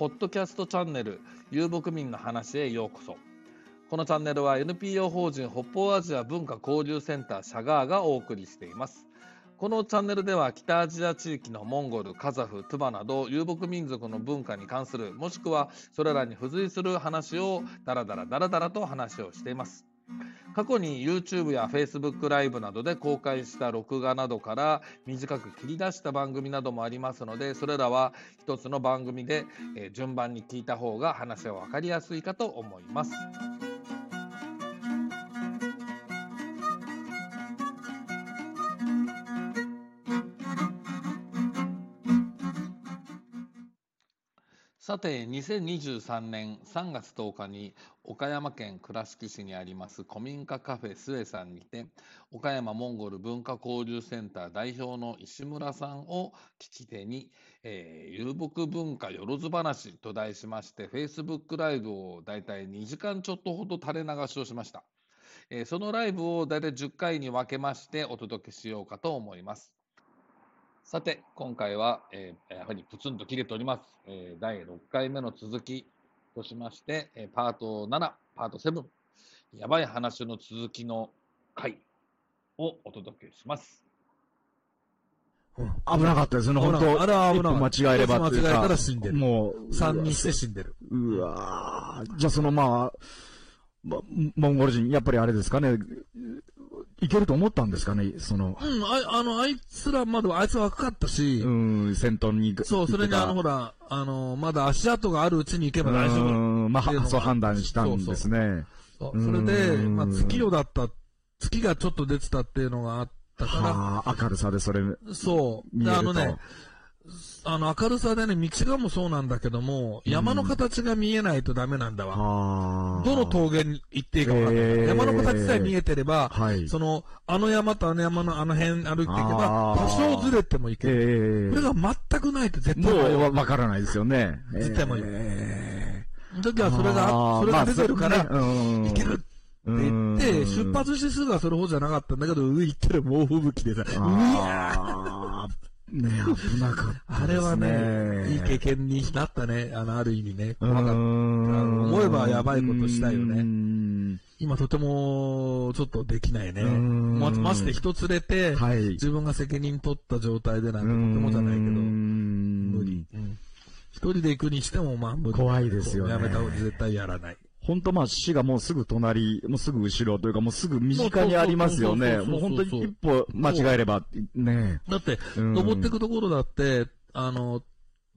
ポッドキャストチャンネル、遊牧民の話へようこそ。このチャンネルは NPO 法人北方アジア文化交流センターシャガーがお送りしています。このチャンネルでは北アジア地域のモンゴル、カザフ、トゥバなど遊牧民族の文化に関するもしくはそれらに付随する話をダラダラダラダラと話をしています。過去に YouTube や Facebook ライブなどで公開した録画などから短く切り出した番組などもありますのでそれらは一つの番組で順番に聞いた方が話は分かりやすいかと思います。さて、2023年3月10日に岡山県倉敷市にあります古民家カフェスエさんにて、岡山モンゴル文化交流センター代表の石村さんを聞き手に、えー、遊牧文化よろず話と題しまして、Facebook ライブをだいたい2時間ちょっとほど垂れ流しをしました。えー、そのライブをだいたい10回に分けましてお届けしようかと思います。さて、今回は、えー、やはりプツンと切れております。えー、第6回目の続きとしまして、えー、パート7、パート7、やばい話の続きの回をお届けします。うん、危なかったですね、本当あれは危なかった。間違えれば間違えたら死んでる。もう、3人して死んでる。うわじゃあそのまあ、ま、モンゴル人、やっぱりあれですかね、いけると思ったんですかね、その。うん、ああの、あいつらまだ、あいつは若かったし。うん、先頭にそう、それにあの、ほら、あの、まだ足跡があるうちに行けば大丈夫。うん、まあ、そう判断したんですね。そうそれで、まあ、月夜だった、月がちょっと出てたっていうのがあったから。ああ、明るさでそれ。そう。あのね、あの、明るさでね、道がもそうなんだけども、山の形が見えないとダメなんだわ。どの峠に行っていいか分かんない。山の形さえ見えてれば、はい、その、あの山とあの山のあの辺歩いていけば、多少ずれてもいける。これが全くないと絶対もう分からないですよね。絶対もいえー、時はそれが、それが出てるから、いけるって言って、出発してすぐはそれほどじゃなかったんだけど、上行ったら猛吹雪でさ、うわーね危なかった、ね、あれはね、いい経験になったね。あの、ある意味ね。怖かった。思えばやばいことしたよね。今とても、ちょっとできないね。ま、まして人連れて、はい、自分が責任取った状態でなんてとてもじゃないけど、無理。一人で行くにしても、まあ、無理。怖いですよね。やめた方が絶対やらない。本当まあ死がもうすぐ隣、もうすぐ後ろというかもうすぐ身近にありますよね。もう本当に一歩間違えれば、ね。だって、登っていくところだって、あの、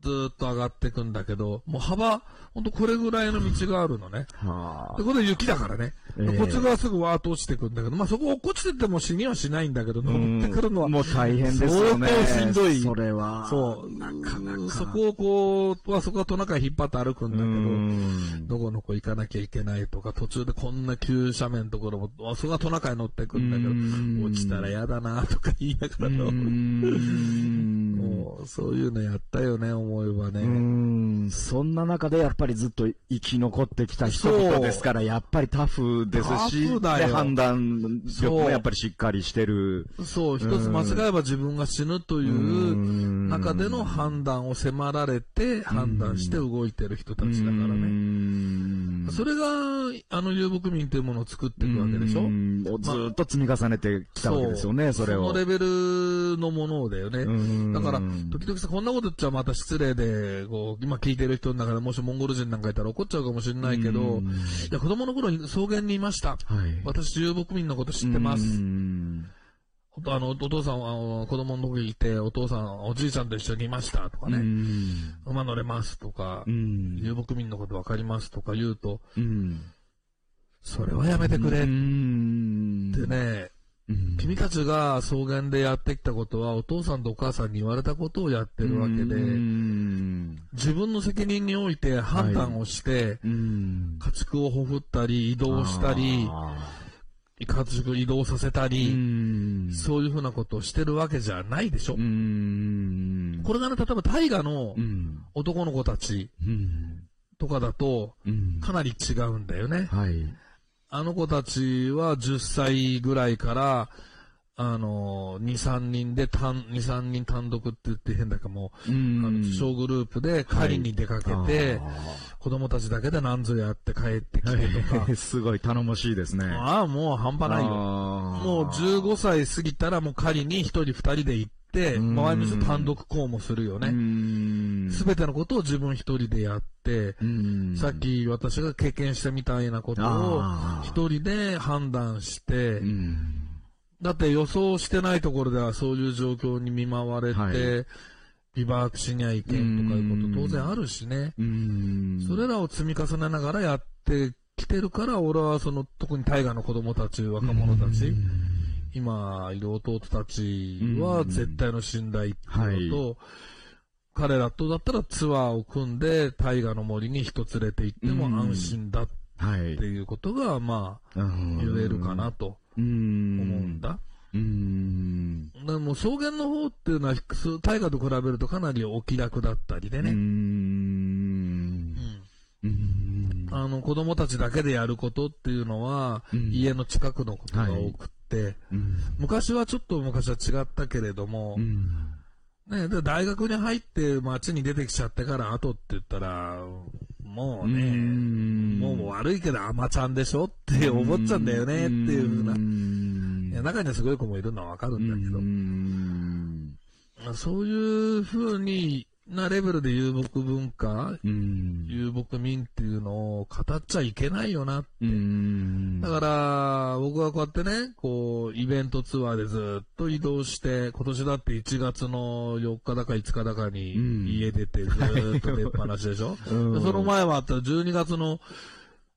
ずっと上がっていくんだけど、もう幅、ほんとこれぐらいの道があるのね。はあ、で、これ雪だからね。えー、こっち側すぐわーっと落ちてくんだけど、まあそこ落っこちてても死にはしないんだけど、登ってくるのは。もう大変ですよね。相当しんどい。それは。そう。なかなか。そこをこう、はそこはトナカイ引っ張って歩くんだけど、どこの子行かなきゃいけないとか、途中でこんな急斜面のところも、そこはトナカイ乗ってくんだけど、落ちたら嫌だなとか言いながらの。もう、そういうのやったよね、思えばね。うん、そんな中でやっぱりずっと生き残ってきた人々ですから、やっぱりタフですし、で判断力もやっぱりしっかりしてる。そう、一つ間違えば自分が死ぬという中での判断を迫られて判断して動いてる人たちだからね。それが、あの遊牧民というものを作っていくわけでしょ？ずっと積み重ねてきたわけですよね、それを。そのレベルのものだよね。だから、時々さ、こんなこと言っちゃまた失礼で、こう、今聞いてる人の中でもしモンゴル人なんかいたら怒っちゃうかもしれないけど、いや、子供の頃に草原にいました。はい、私、遊牧民のこと知ってます。あの、お父さんは、子供の時いて、お父さん、おじいちゃんと一緒にいました。とかね。馬乗れますとか、遊牧民のことわかりますとか言うと、それはやめてくれってね、君たちが草原でやってきたことは、お父さんとお母さんに言われたことをやってるわけで、自分の責任において判断をして、家畜をほふったり、移動したり、家畜移動させたり、そういうふうなことをしてるわけじゃないでしょ。これがね、例えば大河の男の子たちとかだと、かなり違うんだよね。はいあの子たちは10歳ぐらいから、あの、2、3人で単、2、3人単独って言って変だけども、あの、小グループで狩りに出かけて、はい、子供たちだけで何ぞやって帰ってきてとか。すごい頼もしいですね。ああ、もう半端ないよ。もう15歳過ぎたらもう狩りに1人2人で行って、周りの人単独校もするよね。すべてのことを自分一人でやって、さっき私が経験したみたいなことを一人で判断して、だって予想してないところではそういう状況に見舞われて、はい、ビバークしにゃいけんとかいうこと当然あるしね。それらを積み重ねながらやってきてるから、俺はその、特に大河の子供たち、若者たち、今いる弟たちは絶対の信頼っていうのと、はい、彼らとだったらツアーを組んで大河の森に人連れて行っても安心だっていうことが、まあ、言えるかなと。思うんだ。うん。でも草原の方っていうのは、大河と比べるとかなりお気楽だったりでね。うん。うん。あの、子供たちだけでやることっていうのは、うん、家の近くのことが多くって、昔はちょっと昔は違ったけれども、うんね、で大学に入って街に出てきちゃってから後って言ったら、もうね、もう悪いけど甘ちゃんでしょって思っちゃうんだよねっていうふうな。いや中にはすごい子もいるのはわかるんだけど、そういうふうになレベルで遊牧文化、遊牧民っていうのを語っちゃいけないよなって。だから、僕はこうやってね、こう、イベントツアーでずっと移動して、今年だって1月の4日だか5日だかに家出てずっと出っ放しでしょ、その前はあったら12月の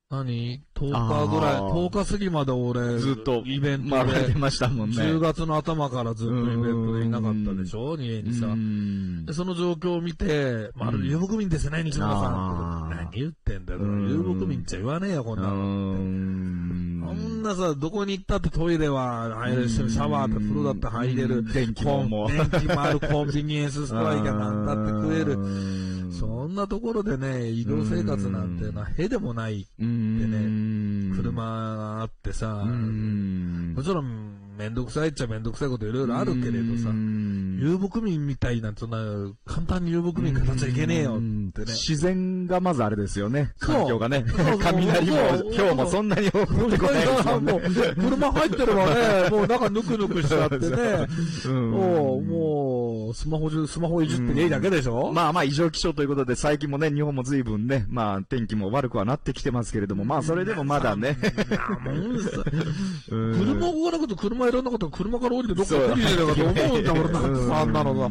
何 ?10 日ぐらい、10日過ぎまで俺、ずっと、イベントで、ましたもんね。10月の頭からずっとイベントでいなかったでしょ？家にさ。で、その状況を見て、まるで遊牧民ですね、西村さん。何言ってんだよ。遊牧民っちゃ言わねえよ、こんなのって。こんなさ、どこに行ったってトイレは入れるし、シャワーって風呂だって入れる。電気も。電気もあるコンビニエンスストアイがなんだって食える。そんなところでね、移動生活なんてのはへでもないってね、車あってさ、もちろんめんどくさいっちゃめんどくさいこといろいろあるけれどさ、遊牧民みたいな、そんな、簡単に遊牧民語っちゃいけねえよってね。自然がまずあれですよね。環境がね。雷も、今日もそんなに多くこないもう、車入ってればね、もう中ぬくぬくしちゃってね。もう、もう、スマホ中、スマホいじってねえだけでしょ？まあまあ異常気象ということで、最近もね、日本も随分ね、まあ天気も悪くはなってきてますけれども、まあそれでもまだね。車動かなくて車いらなかったら車から降りてどっか降りてるかと思うんだ、俺な。んか、あん。なのさ。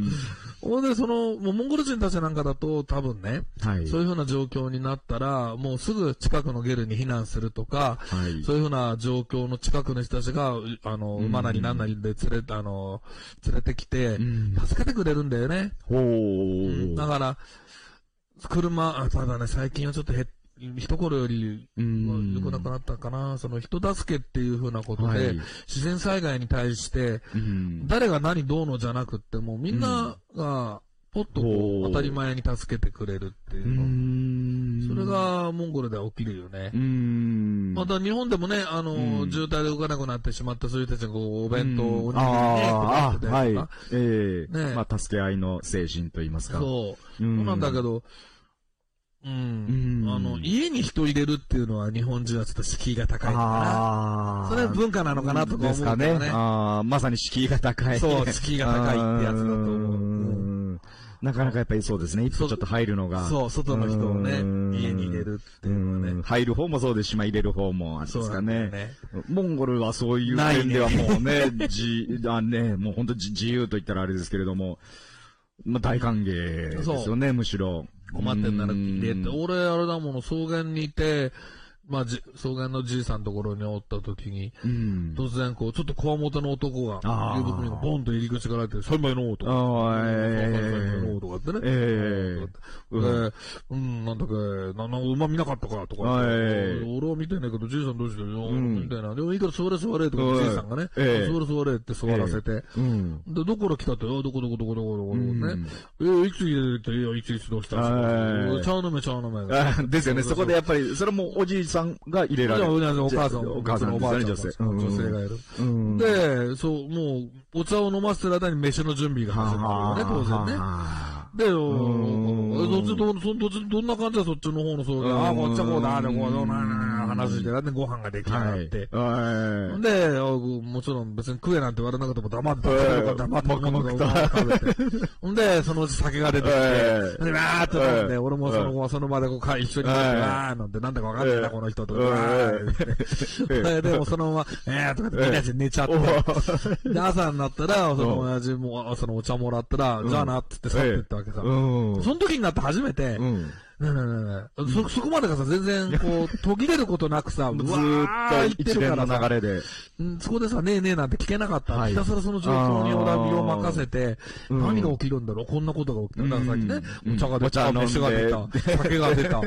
ほんで、その、もうモンゴル人たちなんかだと多分ね、はい、そういうふうな状況になったら、もうすぐ近くのゲルに避難するとか、はい、そういうふうな状況の近くの人たちが、あの、馬なり何なりで連れ、あの、連れてきて、助けてくれるんだよね。う。ん、だから、車、ただね、最近はちょっと減っ一頃より、良くなくなったかな、その人助けっていうふうなことで、はい、自然災害に対して、誰が何どうのじゃなくっても、みんなが、ポッと当たり前に助けてくれるっていうの。それがモンゴルでは起きるよね。また日本でもね、あの、渋滞で動かなくなってしまったそういう人たちがこう、お弁当をね、配ってたりとか。ええね。まあ、助け合いの精神と言いますか。そう。そうなんだけど、うん。あの、家に人入れるっていうのは日本人はちょっと敷居が高いのかな。それは文化なのかなとか思うですかね。あまさに敷居が高い。そう、敷居が高いってやつだと思う。なかなかやっぱりそうですね。一歩ちょっと入るのが。そう、外の人をね、家に入れるっていうのはね。入る方もそうですし、まあ入れる方もあれですかね。ねモンゴルはそういう点ではもうね、じ、あね、もう本当自由と言ったらあれですけれども、まあ大歓迎ですよね、むしろ。困ってんなら入れて、俺あれだもの、草原にいて、まあ、じ、草原のじいさんのところにおった時に、うん、突然こう、ちょっとこわもての男が、遊牧民がボンと入り口から入って、サイマイのとか、えー、とかってね、えー、で、うん、なんだっけ、な、な、馬見なかったかとか、えー、俺は見てんねえけど、じいさんどうしてるよ、みたいな。でもいいから座れ座れとか、じいさんがね、座れ座れって座らせて、で、どこから来たって、あ、どこどこどこどこどこね、え、いくつ入れて、いや、いくつどうしたちゃうのめちゃうのめ。ですよね、そこでやっぱり、それもおじいさんさんが入れられる。お母さん、お母さん、おばあちゃん、女性がいる。で、そう、もう、お茶を飲ませてる間に飯の準備が始まるよね、当然ね。で、どっちど、どっち、どんな感じだ、そっちの方のそうああ、こっちはこうだ、あれこうだ、話して、で、ご飯が出来上がって。はい。で、もちろん別に食えなんて言われなくても黙って食べるから黙って食べて。ほんで、そのうち酒が出てきて、で、わーって飲んで、俺もそのその場でこう、一緒に飲んで、わーなんて、なんだかわかんないな、この人と。で、でもそのまま、えーとかってみんなで寝ちゃって。で、朝になったら、その親父も、そのお茶もらったら、じゃあなってって去ってったわけさ。その時になって初めて、ねねねそ、そこまでがさ、全然、こう、途切れることなくさ、ずーっと一連の流れで。そこでさ、ねえねえなんて聞けなかった。ひたすらその状況に俺は身を任せて、何が起きるんだろう？こんなことが起きた。だからさっきね、お茶が出た、飯が出た、酒が出た、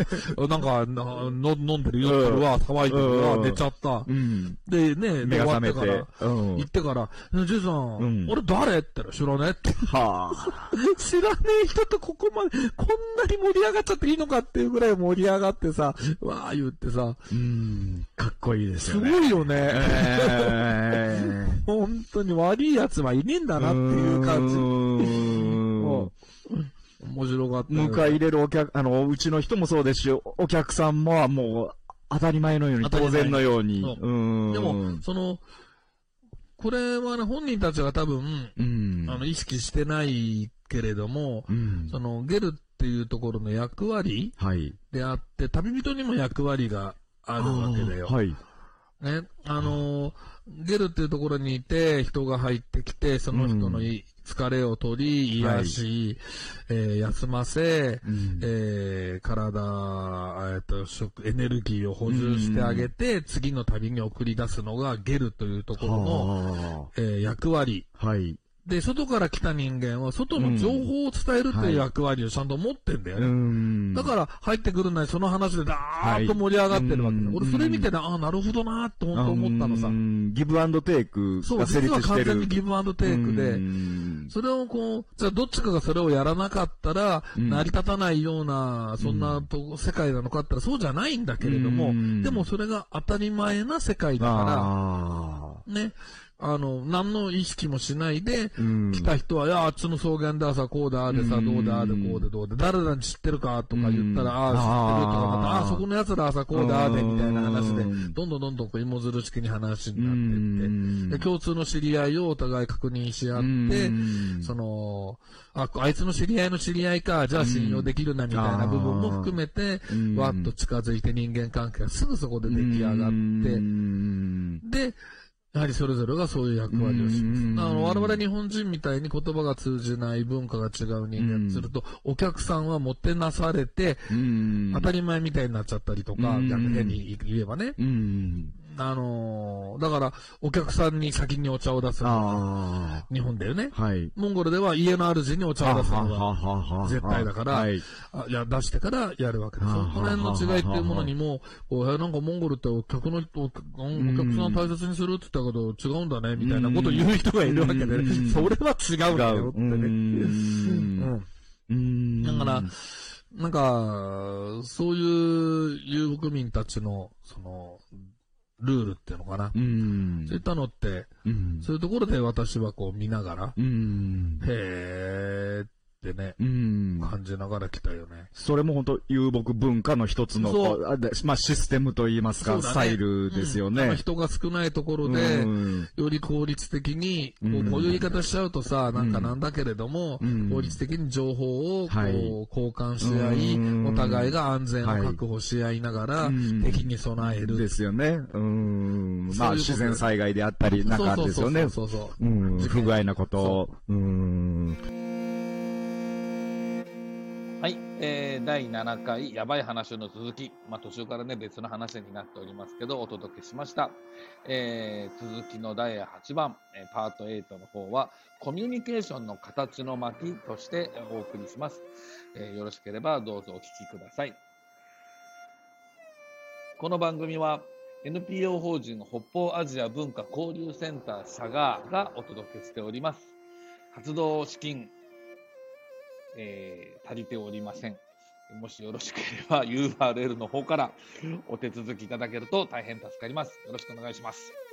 なんか、の飲んでる、酔ってるわ、騒いでるわ、寝ちゃった。で、ね、目が覚めて、行ってから、ジェイさん、俺誰？って知らねえ。って。はあ。知らねえ人とここまで、こんなに盛り上がっちゃっていいのかっていうぐらい盛り上がってさ、わー言ってさ、うん、かっこいいですよね。すごいよね。えー、本当に悪い奴はいねえんだなっていう感じ。面白かった、ね。迎え入れるお客、あの、うちの人もそうですし、お客さんももう当たり前のように、当然のように。うでも、その、これはね、本人たちが多分、うん、あの、意識してないけれども、うん、その、ゲルっていうところの役割であって、はい、旅人にも役割があるわけだよ。はい。ね、あのー、ゲルっていうところにいて、人が入ってきて、その人の疲れを取り、癒し、はい、えー、休ませ、うん、えー、体、えっと、食、エネルギーを補充してあげて、うん、次の旅に送り出すのがゲルというところの、えー、役割。はい。で、外から来た人間は、外の情報を伝えるっていう役割をちゃんと持ってんだよね。うん、だから、入ってくるなりその話でダーッと盛り上がってるわけだ。はい、俺、それ見てね、ああ、なるほどなーって本当思ったのさ。ギブアンドテイクそう、実は完全にギブアンドテイクで、それをこう、じゃあどっちかがそれをやらなかったら、成り立たないような、そんな世界なのかったらそうじゃないんだけれども、でもそれが当たり前な世界だから、ね。あの、何の意識もしないで、来た人は、いや、あっちの草原でさ、こうだ、あでさ、どうだ、あで、こうで、どうで、誰々に知ってるかとか言ったら、ああ、知ってるとか、ああ、そこの奴らはさ、こうだ、あで、みたいな話で、どんどんどんどんこう、芋づる式に話になっていって、で、共通の知り合いをお互い確認し合って、その、あ、あいつの知り合いの知り合いか、じゃあ信用できるな、みたいな部分も含めて、わっと近づいて人間関係がすぐそこで出来上がって、で、やはりそれぞれがそういう役割をします。あの、我々日本人みたいに言葉が通じない文化が違う人間すると、お客さんはもてなされて、当たり前みたいになっちゃったりとか、逆に言えばね。あのー、だから、お客さんに先にお茶を出すのが、日本だよね。はい。モンゴルでは家の主にお茶を出すのが、絶対だから、はい。あいや、出してからやるわけです。その辺の違いっていうものにも、こう、なんかモンゴルってお客の人、お客さん大切にするって言ったけど、違うんだね、みたいなことを言う人がいるわけで、それは違うんだよってね。うん。だから、なんか、そういう遊牧民たちの、その、ルールっていうのかな。うん。そういったのって、うん、そういうところで私はこう見ながら、うん、へーっってね、うん、感じながら来たよね。それも本当遊牧文化の一つの、まあシステムといいますか、ね、スタイルですよね。うん、人が少ないところで、より効率的に、こうこういう言い方しちゃうとさ、なんかなんだけれども、効率的に情報をこう、はい、交換し合い、お互いが安全を確保し合いながら、敵に備える。ですよね。うん。まあ自然災害であったり、なんかですよね。そうそうそうそう。うん。不具合なことを。うん。はい、えー、第7回やばい話の続き、まあ、途中からね別の話になっておりますけどお届けしました、えー、続きの第8番、え、パート8の方はコミュニケーションの形の巻としてお送りします、えー、よろしければどうぞお聞きください。この番組は NPO 法人北方アジア文化交流センターシャガーがお届けしております。活動資金えー、足りておりません。もしよろしければ URL の方からお手続きいただけると大変助かります。よろしくお願いします。